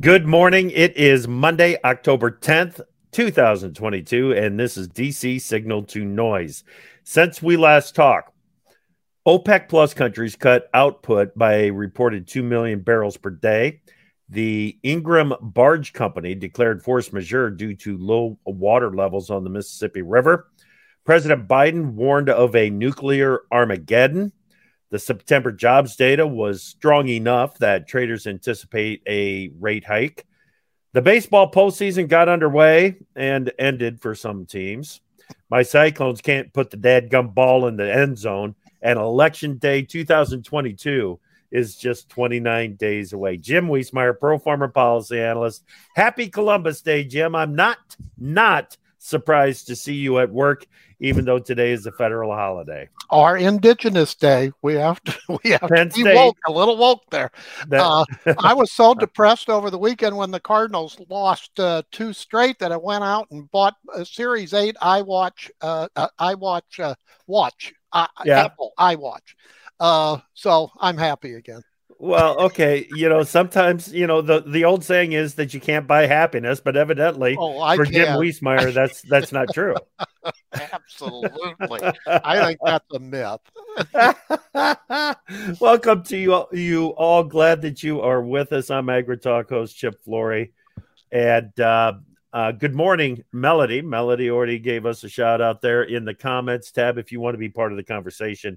Good morning. It is Monday, October 10th, 2022, and this is DC Signal to Noise. Since we last talked, OPEC plus countries cut output by a reported 2 million barrels per day. The Ingram Barge Company declared force majeure due to low water levels on the Mississippi River. President Biden warned of a nuclear Armageddon. The September jobs data was strong enough that traders anticipate a rate hike. The baseball postseason got underway and ended for some teams. My Cyclones can't put the dadgum ball in the end zone, and Election Day 2022 is just 29 days away. Jim Wiesemeyer, pro farmer policy analyst. Happy Columbus Day, Jim. I'm not not surprised to see you at work even though today is a federal holiday. Our Indigenous Day. We have to we have Penn to be woke, a little woke there. That, uh, I was so depressed over the weekend when the Cardinals lost uh, two straight that I went out and bought a Series Eight iWatch uh, uh iWatch uh, watch uh, yeah. Apple iWatch. Uh, so I'm happy again. Well, okay, you know, sometimes you know the the old saying is that you can't buy happiness, but evidently oh, for can. Jim Wiesemeyer, that's that's not true. Absolutely, I think that's a myth. Welcome to you, you all. Glad that you are with us. I'm AgriTalk host Chip Flory, and uh, uh, good morning, Melody. Melody already gave us a shout out there in the comments tab. If you want to be part of the conversation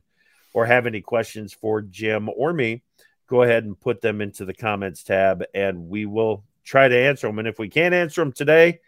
or have any questions for Jim or me go ahead and put them into the comments tab and we will try to answer them. And if we can't answer them today,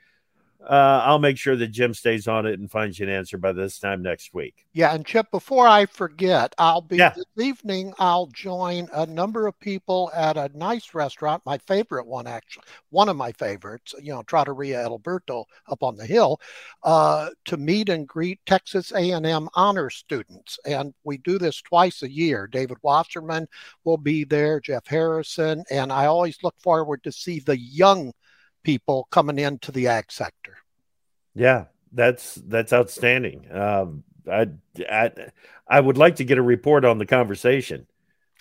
uh, I'll make sure that Jim stays on it and finds you an answer by this time next week. Yeah, and Chip, before I forget, I'll be yeah. this evening. I'll join a number of people at a nice restaurant, my favorite one actually, one of my favorites. You know, Trattoria Alberto up on the hill, uh, to meet and greet Texas A&M honor students, and we do this twice a year. David Wasserman will be there, Jeff Harrison, and I always look forward to see the young people coming into the ag sector. Yeah, that's that's outstanding. Um, I, I I would like to get a report on the conversation.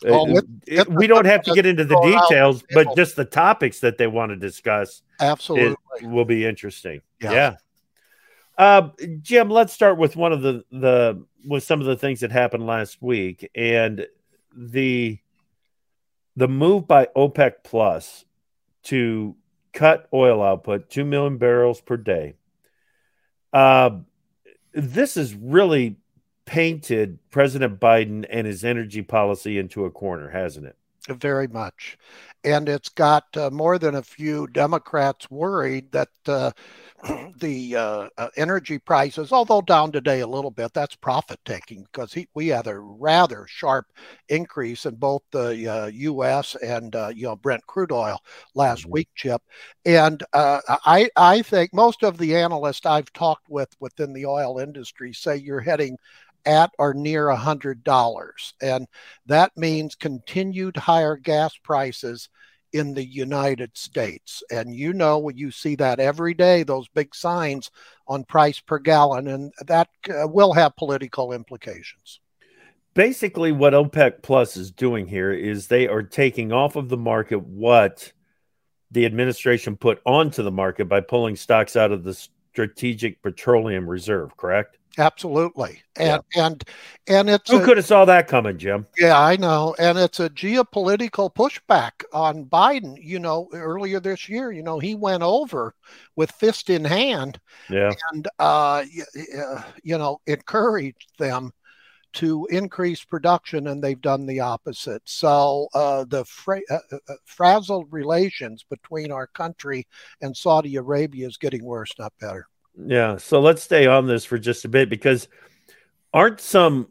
Oh, it, it, we don't have to get into the details, but just the topics that they want to discuss. Absolutely, will be interesting. Yeah. yeah. Uh, Jim, let's start with one of the the with some of the things that happened last week and the the move by OPEC Plus to cut oil output, 2 million barrels per day. Uh, this has really painted President Biden and his energy policy into a corner, hasn't it? Very much. And it's got uh, more than a few Democrats worried that uh, the uh, uh, energy prices, although down today a little bit, that's profit taking because he, we had a rather sharp increase in both the uh, U.S. and uh, you know Brent crude oil last mm-hmm. week, Chip. And uh, I I think most of the analysts I've talked with within the oil industry say you're heading at or near a hundred dollars, and that means continued higher gas prices in the United States. And you know, you see that every day, those big signs on price per gallon, and that uh, will have political implications. Basically, what OPEC Plus is doing here is they are taking off of the market what the administration put onto the market by pulling stocks out of the Strategic Petroleum Reserve, correct? Absolutely. And yeah. and and it's Who could have saw that coming, Jim? Yeah, I know. And it's a geopolitical pushback on Biden. You know, earlier this year, you know, he went over with fist in hand yeah. and uh you know, encouraged them to increase production and they've done the opposite. So uh, the fra- uh, uh, uh frazzled relations between our country and Saudi Arabia is getting worse, not better. Yeah. So let's stay on this for just a bit because aren't some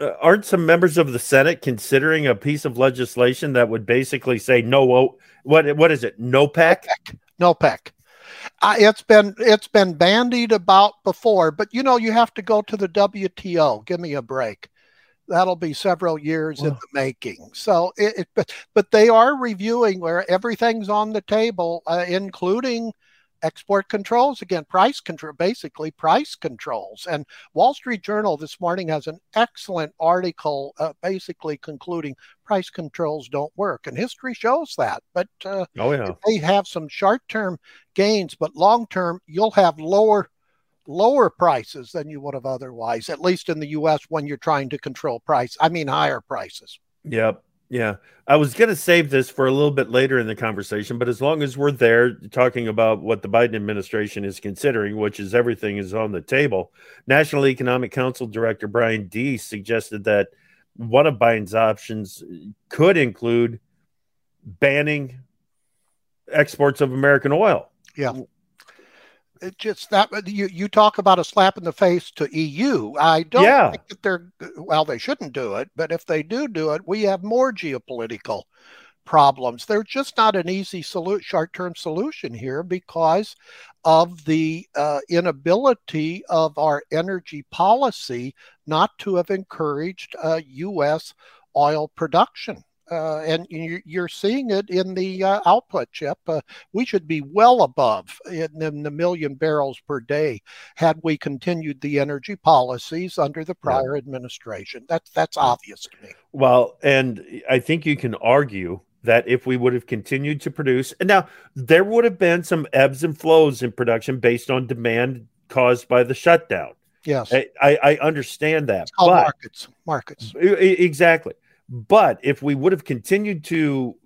uh, aren't some members of the Senate considering a piece of legislation that would basically say no what what is it NOPEC? No PEC. Uh, it's been it's been bandied about before but you know you have to go to the WTO give me a break. That'll be several years in the making. So it, it, but but they are reviewing where everything's on the table uh, including export controls. Again price control basically price controls. And wall street journal this morning has an excellent article uh, basically concluding price controls don't work. And history shows that. But uh, oh yeah. they have some short term gains but long term you'll have lower lower prices than you would have otherwise at least in the us when you're trying to control price i mean higher prices. Yep yeah, I was going to save this for a little bit later in the conversation, but as long as we're there talking about what the Biden administration is considering, which is everything is on the table, National Economic Council Director Brian Deese suggested that one of Biden's options uh, could include banning exports of American oil. Yeah it just that you you talk about a slap in the face to EU. I don't yeah. think that they're well. They shouldn't do it, but if they do do it, we have more geopolitical problems. They're just not an easy solu- short-term solution here because of the uh, inability of our energy policy not to have encouraged uh, U.S. oil production uh, and you're seeing it in the uh, output, Chip. Uh, we should be well above in, in, the million barrels per day had we continued the energy policies under the prior yeah. administration. That's that's obvious to me. Well, and I think you can argue that if we would have continued to produce, and now there would have been some ebbs and flows in production based on demand caused by the shutdown. Yes, I, I, understand that. But, markets, markets, exactly. But if we would have continued to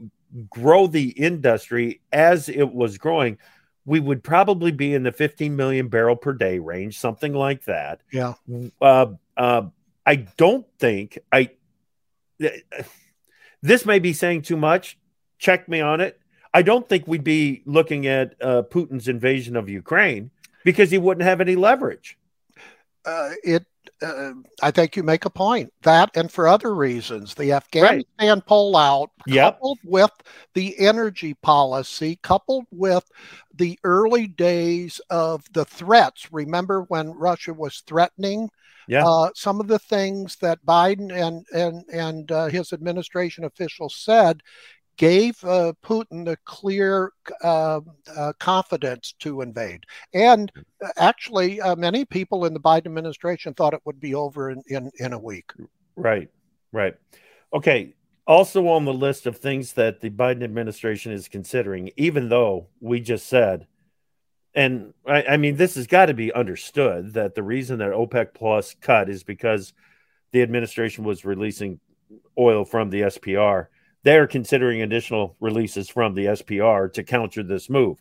grow the industry as it was growing, we would probably be in the 15 million barrel per day range, something like that. Yeah. Uh, uh, I don't think I. This may be saying too much. Check me on it. I don't think we'd be looking at uh, Putin's invasion of Ukraine because he wouldn't have any leverage. Uh, it uh, I think you make a point. That and for other reasons, the Afghanistan right. pullout, yep. coupled with the energy policy, coupled with the early days of the threats. Remember when Russia was threatening yeah. Uh, some of the things that Biden and and and uh, his administration officials said gave uh, Putin the clear uh, uh, confidence to invade. And uh, actually, uh, many people in the Biden administration thought it would be over in, in, in a week. Right, right. Okay. Also on the list of things that the Biden administration is considering, even though we just said, and I, I mean, this has got to be understood that the reason that OPEC Plus cut is because the administration was releasing oil from the SPR they're considering additional releases from the SPR to counter this move.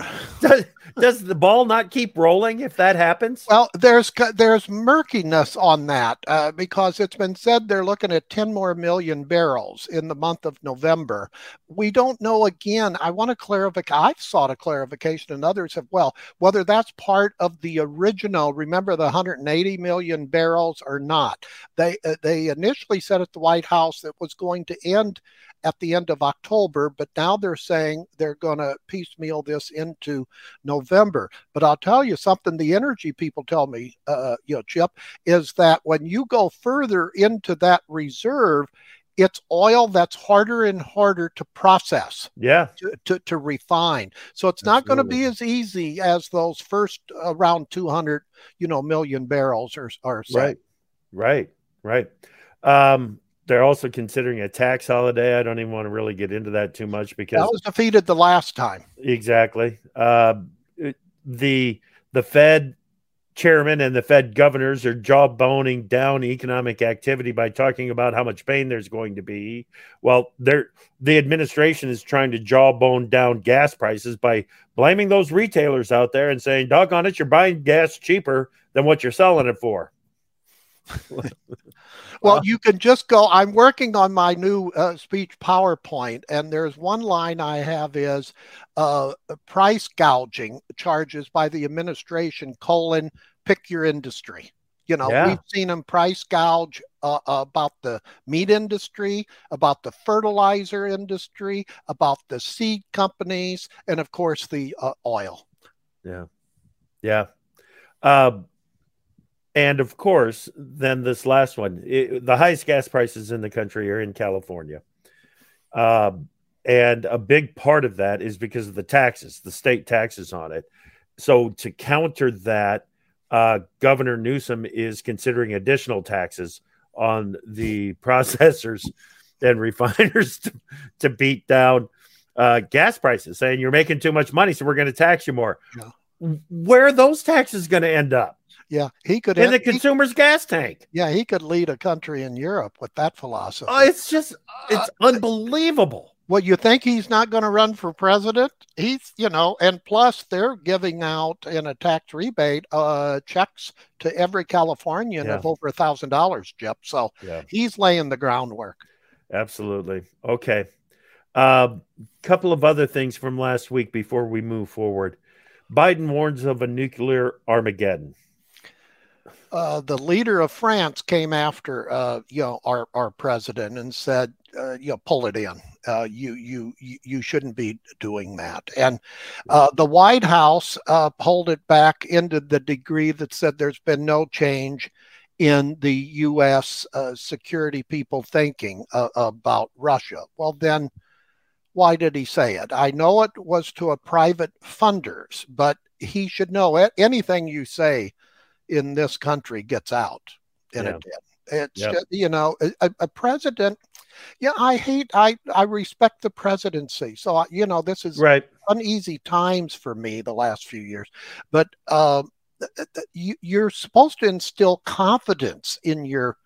Does, does the ball not keep rolling if that happens? Well, there's there's murkiness on that uh, because it's been said they're looking at 10 more million barrels in the month of November. We don't know. Again, I want to clarify. I've sought a clarification, and others have well whether that's part of the original. Remember the 180 million barrels or not? They uh, they initially said at the White House that was going to end at the end of October, but now they're saying they're going to piecemeal this into November. But I'll tell you something the energy people tell me, uh, you know, Chip, is that when you go further into that reserve, it's oil that's harder and harder to process yeah to, to, to refine so it's Absolutely. not going to be as easy as those first around 200 you know million barrels or, or so. right right right um they're also considering a tax holiday. I don't even want to really get into that too much because that was defeated the last time. Exactly. Uh, the the Fed chairman and the Fed governors are jawboning down economic activity by talking about how much pain there's going to be. Well, they're the administration is trying to jawbone down gas prices by blaming those retailers out there and saying, "Doggone it, you're buying gas cheaper than what you're selling it for." well, you can just go. I'm working on my new uh, speech PowerPoint, and there's one line I have is uh, price gouging charges by the administration, colon, pick your industry. You know, yeah. we've seen them price gouge uh, about the meat industry, about the fertilizer industry, about the seed companies, and of course the uh, oil. Yeah. Yeah. Uh, and of course, then this last one, it, the highest gas prices in the country are in California. Uh, and a big part of that is because of the taxes, the state taxes on it. So to counter that, uh, Governor Newsom is considering additional taxes on the processors and refiners to, to beat down uh, gas prices, saying you're making too much money, so we're going to tax you more. Yeah. Where are those taxes going to end up? Yeah, he could in the consumer's he, gas tank. Yeah, he could lead a country in Europe with that philosophy. Oh, it's just it's uh, unbelievable. Well, you think he's not going to run for president? He's, you know, and plus they're giving out in a tax rebate uh, checks to every Californian yeah. of over a thousand dollars, Jep. So yeah. he's laying the groundwork. Absolutely. Okay. A uh, couple of other things from last week before we move forward. Biden warns of a nuclear Armageddon. Uh, the leader of France came after uh, you know our, our president and said, uh, you know, pull it in. Uh, you you you shouldn't be doing that. And uh, the White House pulled it back into the degree that said there's been no change in the U.S. security people thinking about Russia. Well, then why did he say it? I know it was to a private funders, but he should know it. Anything you say in this country gets out, and yeah. it did. It's you know a, a, president. Yeah, I hate. I I respect the presidency. So I, you know this is right. uneasy times for me the last few years, but uh, you, you're supposed to instill confidence in your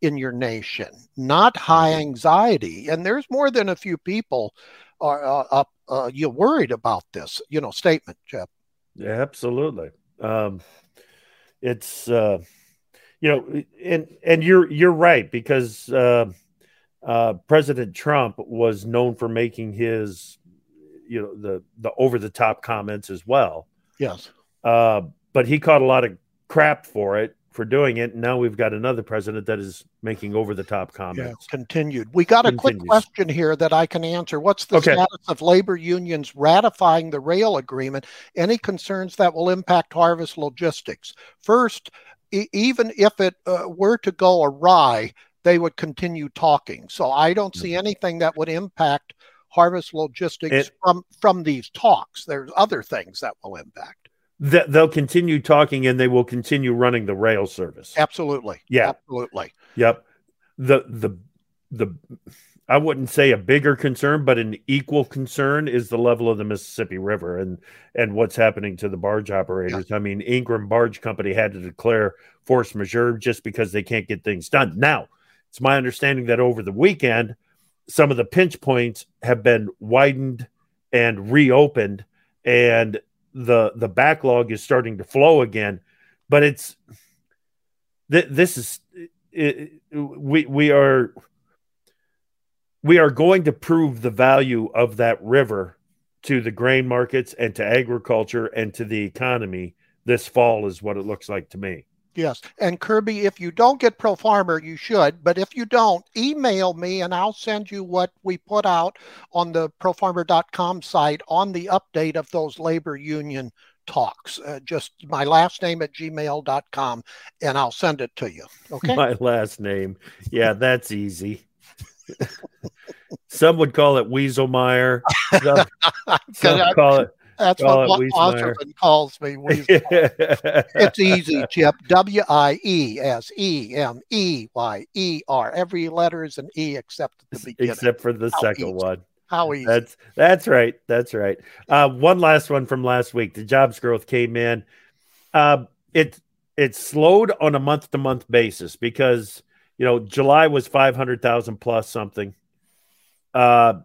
in your nation, not high mm-hmm. anxiety. And there's more than a few people are uh, up. Uh, you're worried about this, you know, statement, Jeff. Yeah, absolutely. Um, it's uh, you know, and and you're you're right because uh, uh, President Trump was known for making his, you know, the the over the top comments as well. Yes. Uh, but he caught a lot of crap for it for doing it. Now we've got another president that is making over the top comments. Yeah, continued. We got a Continues. quick question here that I can answer. What's the okay. status of labor unions ratifying the rail agreement? Any concerns that will impact harvest logistics? First, e- even if it uh, were to go awry, they would continue talking. So I don't see anything that would impact harvest logistics it, from from these talks. There's other things that will impact that they'll continue talking and they will continue running the rail service. Absolutely. Yeah. Absolutely. Yep. The the the I wouldn't say a bigger concern, but an equal concern is the level of the Mississippi River and and what's happening to the barge operators. Yeah. I mean, Ingram Barge Company had to declare force majeure just because they can't get things done. Now, it's my understanding that over the weekend, some of the pinch points have been widened and reopened, and the the backlog is starting to flow again but it's th- this is it, we we are we are going to prove the value of that river to the grain markets and to agriculture and to the economy this fall is what it looks like to me Yes. And Kirby, if you don't get Pro Farmer, you should. But if you don't, email me and I'll send you what we put out on the profarmer.com site on the update of those labor union talks. Uh, just my last name at gmail.com and I'll send it to you. Okay. My last name. Yeah, that's easy. some would call it Weaselmeyer. Some, some call it that's Call what Wasserman calls me. it's easy, Chip. W I E S E M E Y E R. Every letter is an E except the beginning. Except for the How second easy. one. How easy. That's that's right. That's right. Uh, one last one from last week. The jobs growth came in. Uh, it it slowed on a month to month basis because you know July was five hundred thousand plus something. Uh,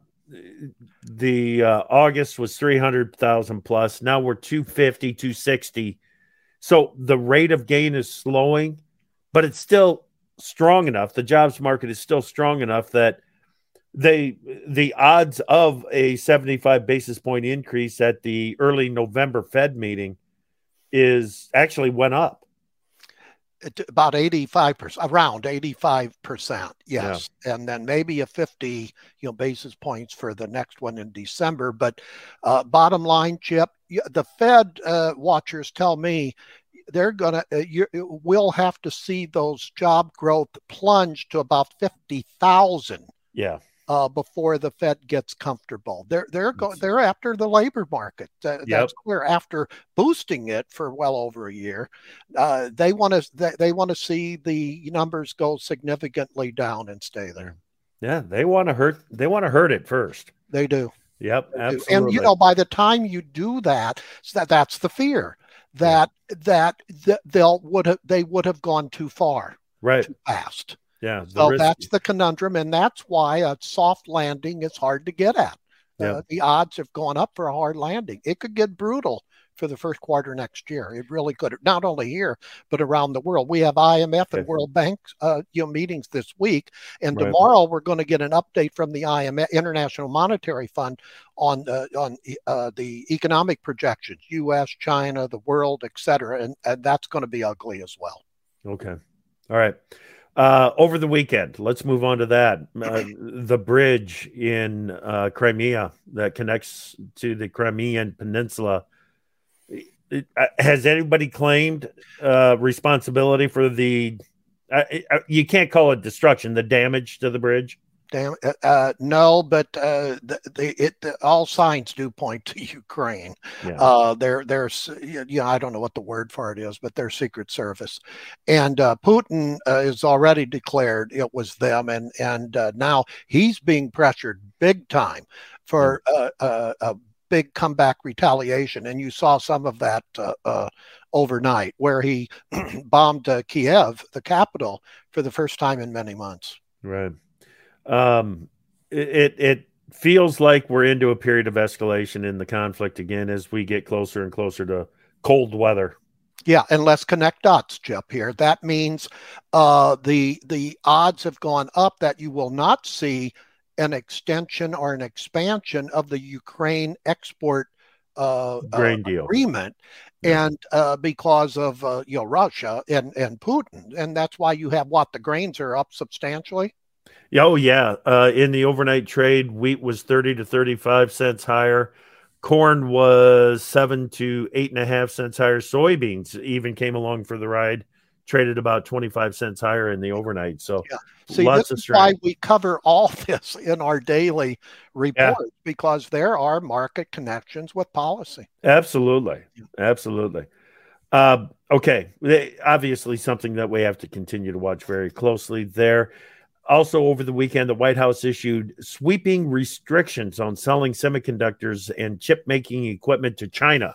the uh, August was 300,000 plus. Now we're 250, 260. So the rate of gain is slowing, but it's still strong enough. The jobs market is still strong enough that they the odds of a 75 basis point increase at the early November Fed meeting is actually went up about 85% around 85% yes yeah. and then maybe a 50 you know basis points for the next one in december. But uh, bottom line chip the fed uh, watchers tell me they're gonna uh, you, we'll have to see those job growth plunge to about 50000 yeah uh, before the Fed gets comfortable. They're they're go, they're after the labor market. Uh, yep. That's clear. After boosting it for well over a year, uh, they want to they, they want to see the numbers go significantly down and stay there. Yeah, they want to hurt. They want to hurt it first. They do. Yep, absolutely. And you know, by the time you do that, that that's the fear that, that they'll would have they would have gone too far, right, too fast. Yeah. So risk. that's the conundrum, and that's why a soft landing is hard to get at. Uh, the odds have gone up for a hard landing. It could get brutal for the first quarter next year. It really could. Not only here, but around the world. We have IMF and World Bank uh, you know meetings this week, and right. tomorrow we're going to get an update from the IMF International Monetary Fund on uh, on uh, the economic projections, U.S., China, the world, et cetera, and, and that's going to be ugly as well. Okay. All right. Uh, over the weekend, let's move on to that. Uh, the bridge in uh, Crimea that connects to the Crimean Peninsula. It, uh, has anybody claimed uh, responsibility for the? Uh, you can't call it destruction. The damage to the bridge. Damn, uh, uh, no, but uh, the, the, it the, all signs do point to Ukraine. Yeah. Uh, there, there's, you know, I don't know what the word for it is, but their Secret Service, and uh, Putin uh, is already declared it was them, and and uh, now he's being pressured big time for a big comeback retaliation, and you saw some of that uh, uh, overnight, where he bombed uh, Kiev, the capital, for the first time in many months. Right. Um, it it feels like we're into a period of escalation in the conflict again as we get closer and closer to cold weather. Yeah, and let's connect dots, Chip. Here, that means uh, the the odds have gone up that you will not see an extension or an expansion of the Ukraine export uh, grain uh, deal agreement, and uh, because of uh, you know Russia and and Putin, and that's why you have what the grains are up substantially. Oh yeah, uh, in the overnight trade, wheat was thirty to thirty-five cents higher. Corn was seven to eight and a half cents higher. Soybeans even came along for the ride, traded about twenty-five cents higher in the overnight. So, yeah. See, lots this is why we cover all this in our daily report yeah. because there are market connections with policy. Absolutely, absolutely. Uh, okay, obviously something that we have to continue to watch very closely there. Also, over the weekend, the White House issued sweeping restrictions on selling semiconductors and chip making equipment to China.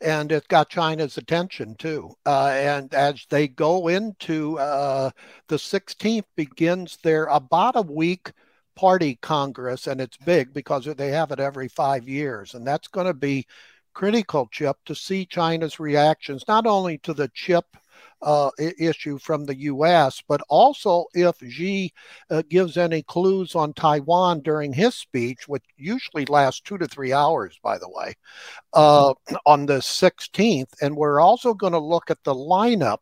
And it got China's attention too. Uh, and as they go into uh, the 16th, begins their about a week party congress, and it's big because they have it every five years. And that's going to be critical, Chip, to see China's reactions, not only to the chip uh, issue from the U.S., but also if Xi uh, gives any clues on Taiwan during his speech, which usually lasts two to three hours, by the way, uh, on the 16th. And we're also going to look at the lineup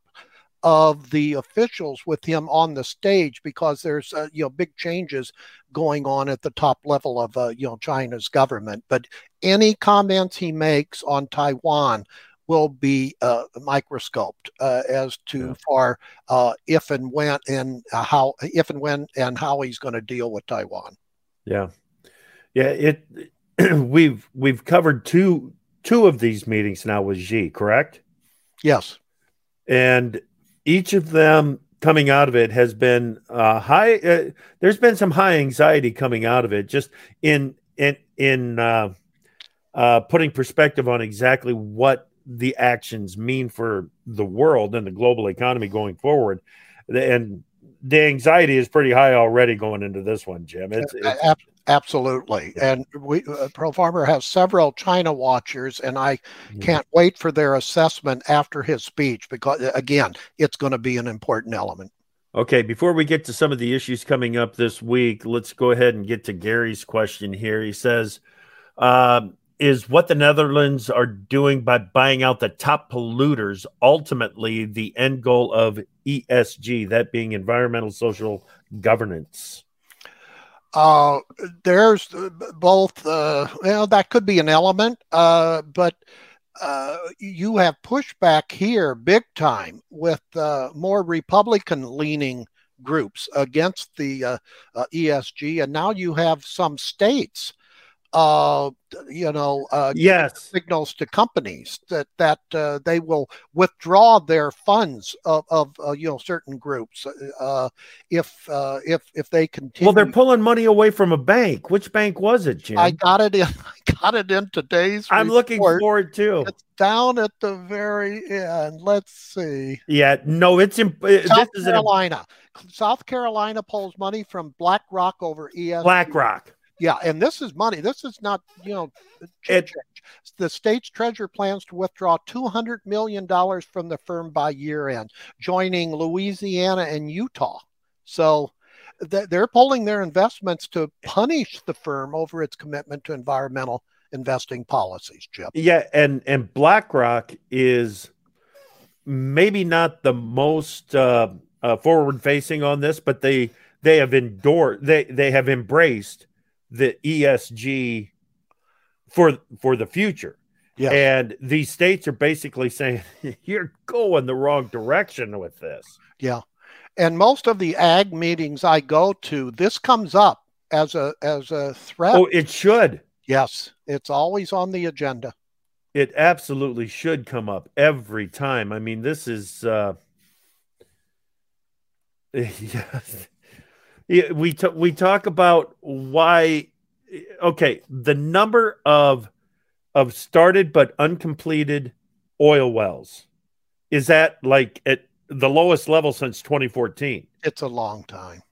of the officials with him on the stage because there's uh, you know big changes going on at the top level of uh, you know China's government but any comments he makes on Taiwan will be uh, microscoped uh, as to yeah. far uh, if and when and how if and when and how he's going to deal with Taiwan. Yeah, yeah. It we've we've covered two two of these meetings now with Xi, correct? Yes, and each of them coming out of it has been uh, high. Uh, there's been some high anxiety coming out of it, just in in in uh, uh, putting perspective on exactly what the actions mean for the world and the global economy going forward. And the anxiety is pretty high already going into this one, Jim. It's, it's absolutely, yeah. and we uh, Pro Farmer has several China watchers, and I mm-hmm. can't wait for their assessment after his speech because again, it's going to be an important element. Okay, before we get to some of the issues coming up this week, let's go ahead and get to Gary's question here. He says, um, is what the Netherlands are doing by buying out the top polluters ultimately the end goal of ESG, that being environmental social governance? Uh, there's both, uh, well, that could be an element, uh, but uh, you have pushback here big time with uh, more Republican leaning groups against the uh, uh, ESG, and now you have some states uh, you know, uh, yes, signals to companies that that uh, they will withdraw their funds of, of uh, you know certain groups uh, if uh, if if they continue. Well, they're pulling money away from a bank. Which bank was it, Jim? I got it in. I got it in today's. I'm report. looking forward to. It's down at the very end. Let's see. Yeah, no, it's in South Carolina. South Carolina pulls money from BlackRock over ES. BlackRock. Yeah, and this is money. This is not, you know, it, the state's treasurer plans to withdraw $200 million from the firm by year end, joining Louisiana and Utah. So they're pulling their investments to punish the firm over its commitment to environmental investing policies, Chip. Yeah, and and BlackRock is maybe not the most uh, uh, forward facing on this, but they they have endorsed they they have embraced the ESG for for the future. Yeah. And these states are basically saying you're going the wrong direction with this. Yeah. And most of the ag meetings I go to, this comes up as a as a threat. Oh, it should. Yes, it's always on the agenda. It absolutely should come up every time. I mean, this is uh yes we t- we talk about why okay the number of of started but uncompleted oil wells is that like at the lowest level since 2014 it's a long time.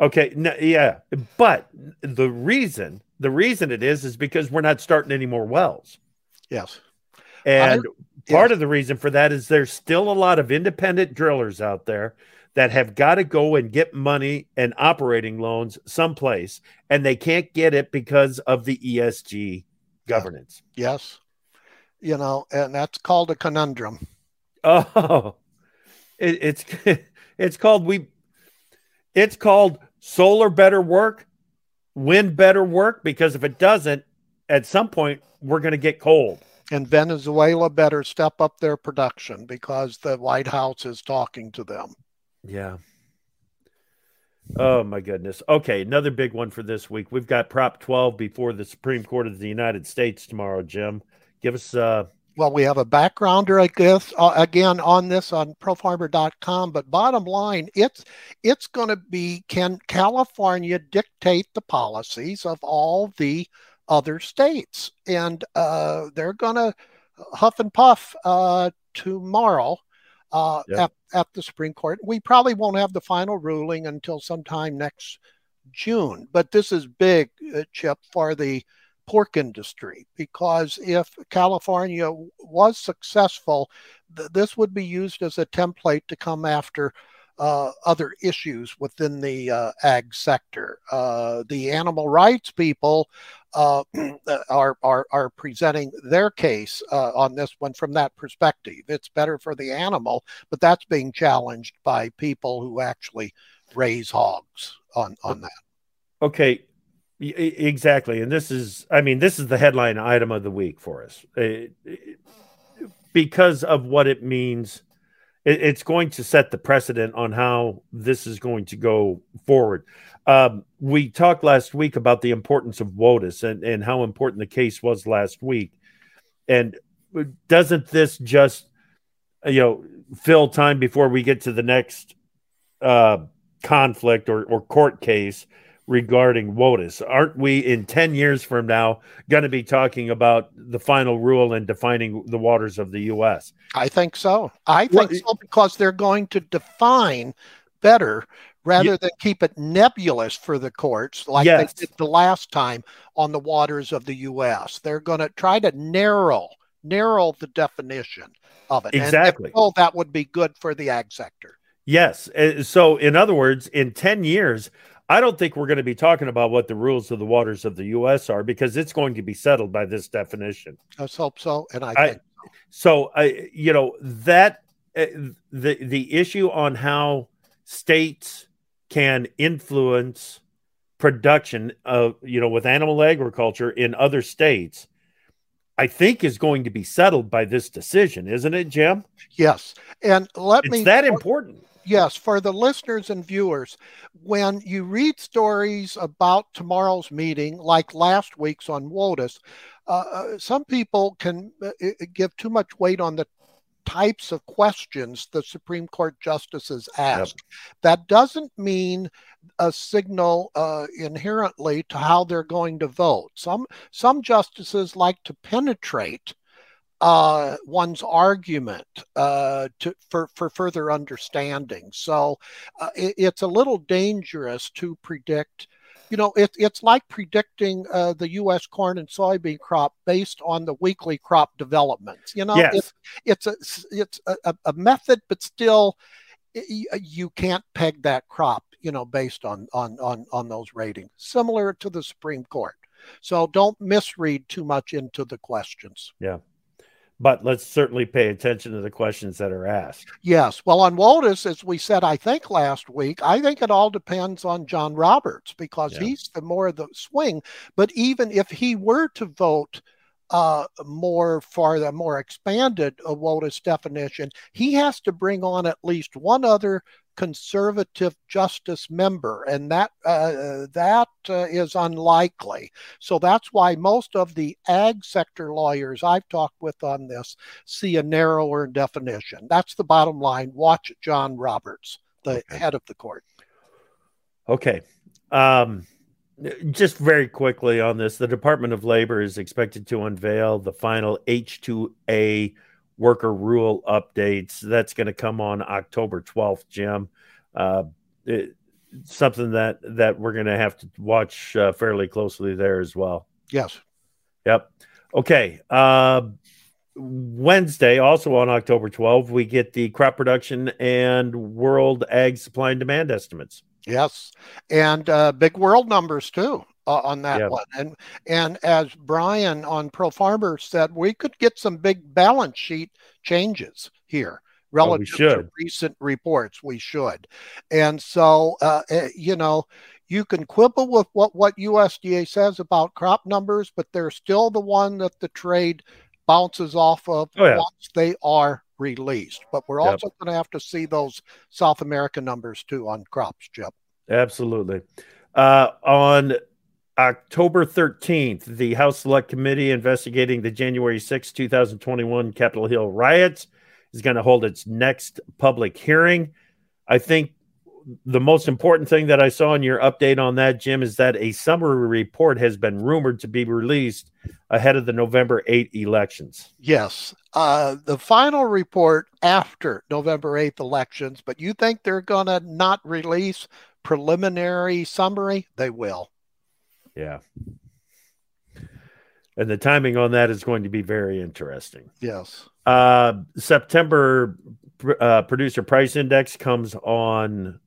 Okay no, yeah but the reason the reason it is is because we're not starting any more wells. Yes. And part yes. of the reason for that is there's still a lot of independent drillers out there that have got to go and get money and operating loans someplace, and they can't get it because of the ESG governance. Yes. You know, and that's called a conundrum. Oh, it, it's it's called we it's called solar better work, wind better work because if it doesn't, at some point we're going to get cold. And Venezuela better step up their production because the White House is talking to them. Yeah. Oh my goodness. Okay, another big one for this week. We've got Prop 12 before the Supreme Court of the United States tomorrow, Jim. Give us uh well, we have a backgrounder, I guess, uh, again on this on profarmer.com. But bottom line, it's it's going to be can California dictate the policies of all the other states, and uh, they're going to huff and puff uh, tomorrow uh, yep. at, at the Supreme Court. We probably won't have the final ruling until sometime next June. But this is big, uh, Chip, for the pork industry because if California was successful, th- this would be used as a template to come after uh, other issues within the uh, ag sector. Uh, the animal rights people uh, are, are, are presenting their case uh, on this one from that perspective. It's better for the animal, but that's being challenged by people who actually raise hogs on, on that. Okay, exactly. And this is, I mean, this is the headline item of the week for us uh, because of what it means it, it's going to set the precedent on how this is going to go forward. Um, we talked last week about the importance of WOTUS and, and how important the case was last week. And doesn't this just, you know, fill time before we get to the next uh, conflict or, or court case regarding WOTUS. Aren't we in 10 years from now going to be talking about the final rule and defining the waters of the U.S.? I think so. I think well, so because they're going to define better rather yeah. than keep it nebulous for the courts like yes. they did the last time on the waters of the U.S. They're going to try to narrow narrow the definition of it. Exactly. And, that would be good for the ag sector. Yes. Uh, so, in other words, in 10 years, I don't think we're going to be talking about what the rules of the waters of the U.S. are because it's going to be settled by this definition. Let's hope so. And I, I so I, you know, that uh, the the issue on how states can influence production of you know with animal agriculture in other states I think is going to be settled by this decision, isn't it, Jim? Yes. And let it's me that important yes, for the listeners and viewers, when you read stories about tomorrow's meeting, like last week's on WOTUS, uh, uh some people can uh, give too much weight on the types of questions the Supreme Court justices ask. Yep. That doesn't mean a signal uh, inherently to how they're going to vote. Some some justices like to penetrate uh, one's argument uh, to, for, for further understanding. So uh, it, it's a little dangerous to predict. You know, it, it's like predicting uh, the U.S. corn and soybean crop based on the weekly crop developments. You know, yes. it, it's a it's a, a method, but still, you can't peg that crop. You know, based on on on on those ratings, similar to the Supreme Court. So don't misread too much into the questions. Yeah but let's certainly pay attention to the questions that are asked. Yes. Well, on WOTUS, as we said, I think last week, I think it all depends on John Roberts because yeah. he's the more of the swing. But even if he were to vote uh, more for the more expanded uh, WOTUS definition, he has to bring on at least one other conservative justice member, and that uh, that uh, is unlikely. So that's why most of the ag sector lawyers I've talked with on this see a narrower definition. That's the bottom line. Watch John Roberts, the okay. head of the court. Okay. Um, just very quickly on this, the Department of Labor is expected to unveil the final H2A worker rule updates. That's going to come on October 12th, Jim. Uh, it, something that that we're going to have to watch uh, fairly closely there as well. Yes. Yep. Okay. Uh, Wednesday, also on October 12th, we get the crop production and world ag supply and demand estimates. Yes, and uh, big world numbers too uh, on that yep. one. And and as Brian on Pro Farmer said, we could get some big balance sheet changes here relative oh, to recent reports. We should, and so uh, eh, you know. You can quibble with what, what USDA says about crop numbers, but they're still the one that the trade bounces off of oh, yeah. once they are released. But we're yep. also going to have to see those South American numbers too on crops, Chip. Absolutely. Uh, on October 13th, the House Select Committee investigating the January 6, 2021 Capitol Hill riots is going to hold its next public hearing. I think the most important thing that I saw in your update on that, Jim, is that a summary report has been rumored to be released ahead of the November 8 elections. Yes. Uh, the final report after November 8th elections, but you think they're going to not release preliminary summary? They will. Yeah. And the timing on that is going to be very interesting. Yes. Uh, September uh, producer price index comes on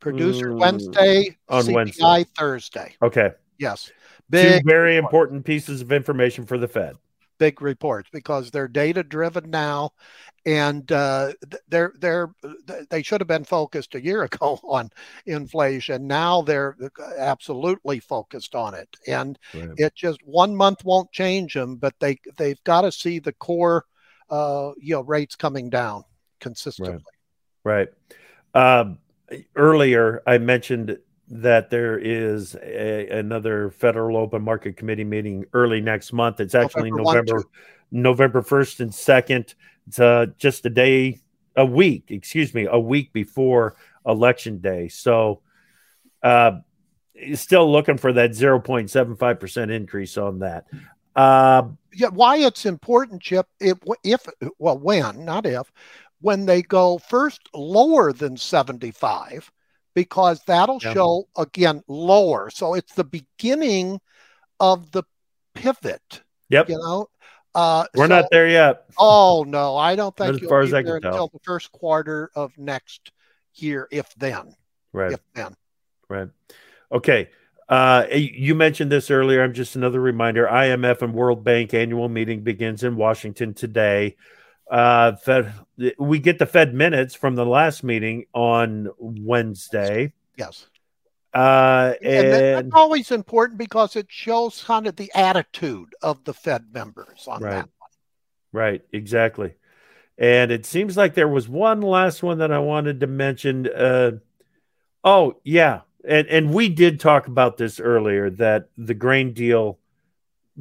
producer Wednesday on CPI Wednesday Thursday. Okay. Yes. Big Two very important pieces of information for the Fed. Big reports because they're data driven now, and uh, they're they're they should have been focused a year ago on inflation. Now they're absolutely focused on it, and right. it just one month won't change them. But they they've got to see the core, uh, you know, rates coming down consistently. Right. right. Um, earlier, I mentioned that there is a, another federal open market committee meeting early next month. It's actually November November first and second. It's uh, just a day, a week, excuse me, a week before election day. So, uh, still looking for that zero point seven five percent increase on that. Uh, yeah, why it's important, Chip? If, if well, when not if, when they go first lower than seventy five because that'll yeah. show again lower. So it's the beginning of the pivot. Yep. You know, uh, we're so, not there yet. Oh no, I don't think as far as I can until tell. the first quarter of next year, if then. Right. If then. Right. Okay. Uh, you mentioned this earlier. I'm just another reminder. IMF and World Bank annual meeting begins in Washington today. Uh, Fed, we get the Fed minutes from the last meeting on Wednesday. Yes. Uh, and, and that's always important because it shows kind of the attitude of the Fed members on right. that one. Right, exactly. And it seems like there was one last one that I wanted to mention. Uh, oh, yeah. And, and we did talk about this earlier that the grain deal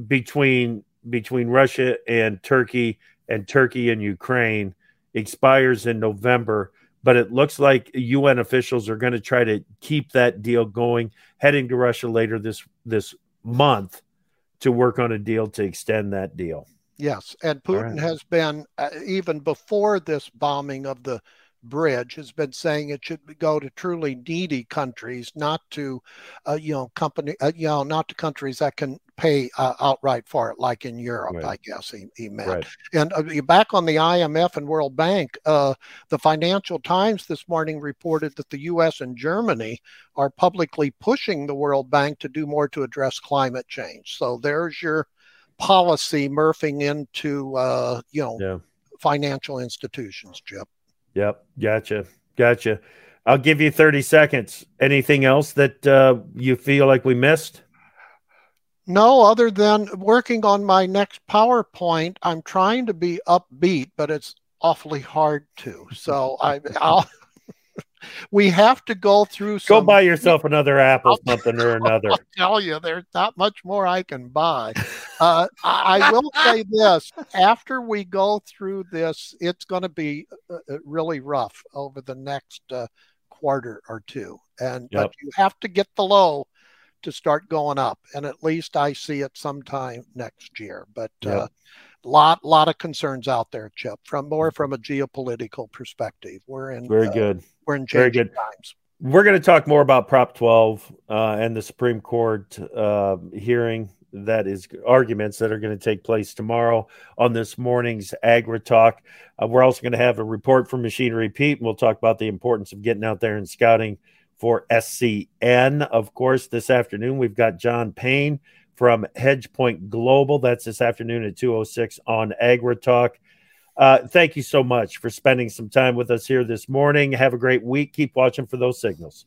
between between Russia and Turkey and Turkey and Ukraine expires in November, but it looks like UN officials are going to try to keep that deal going, heading to Russia later this this month to work on a deal to extend that deal. Yes, and Putin right. has been uh, even before this bombing of the bridge has been saying it should go to truly needy countries, not to, uh, you know, company, uh, you know, not to countries that can pay uh, outright for it, like in Europe, right. I guess he, he meant. Right. And uh, back on the IMF and World Bank, uh, the Financial Times this morning reported that the U.S. and Germany are publicly pushing the World Bank to do more to address climate change. So there's your policy murphing into, uh, you know, yeah. financial institutions, Chip. Yep. Gotcha. Gotcha. I'll give you 30 seconds. Anything else that uh, you feel like we missed? No, other than working on my next PowerPoint, I'm trying to be upbeat, but it's awfully hard to. So I, I'll, we have to go through. Some, go buy yourself another Apple, something or another. I'll tell you, there's not much more I can buy. Uh, I, I, will say this: after we go through this, it's going to be uh, uh, really rough over the next uh, quarter or two, and yep. but you have to get the low to start going up, and at least I see it sometime next year. But uh, yep lot lot of concerns out there, Chip. From more from a geopolitical perspective, we're in very uh, good. We're in very good times. We're going to talk more about Prop 12 uh, and the Supreme Court uh, hearing that is arguments that are going to take place tomorrow on this morning's Agri Talk. Uh, we're also going to have a report from Machinery Pete, and we'll talk about the importance of getting out there and scouting for SCN. Of course, this afternoon we've got John Payne from HedgePoint Global. That's this afternoon at 206 on Agri Talk. Uh, thank you so much for spending some time with us here this morning. Have a great week. Keep watching for those signals.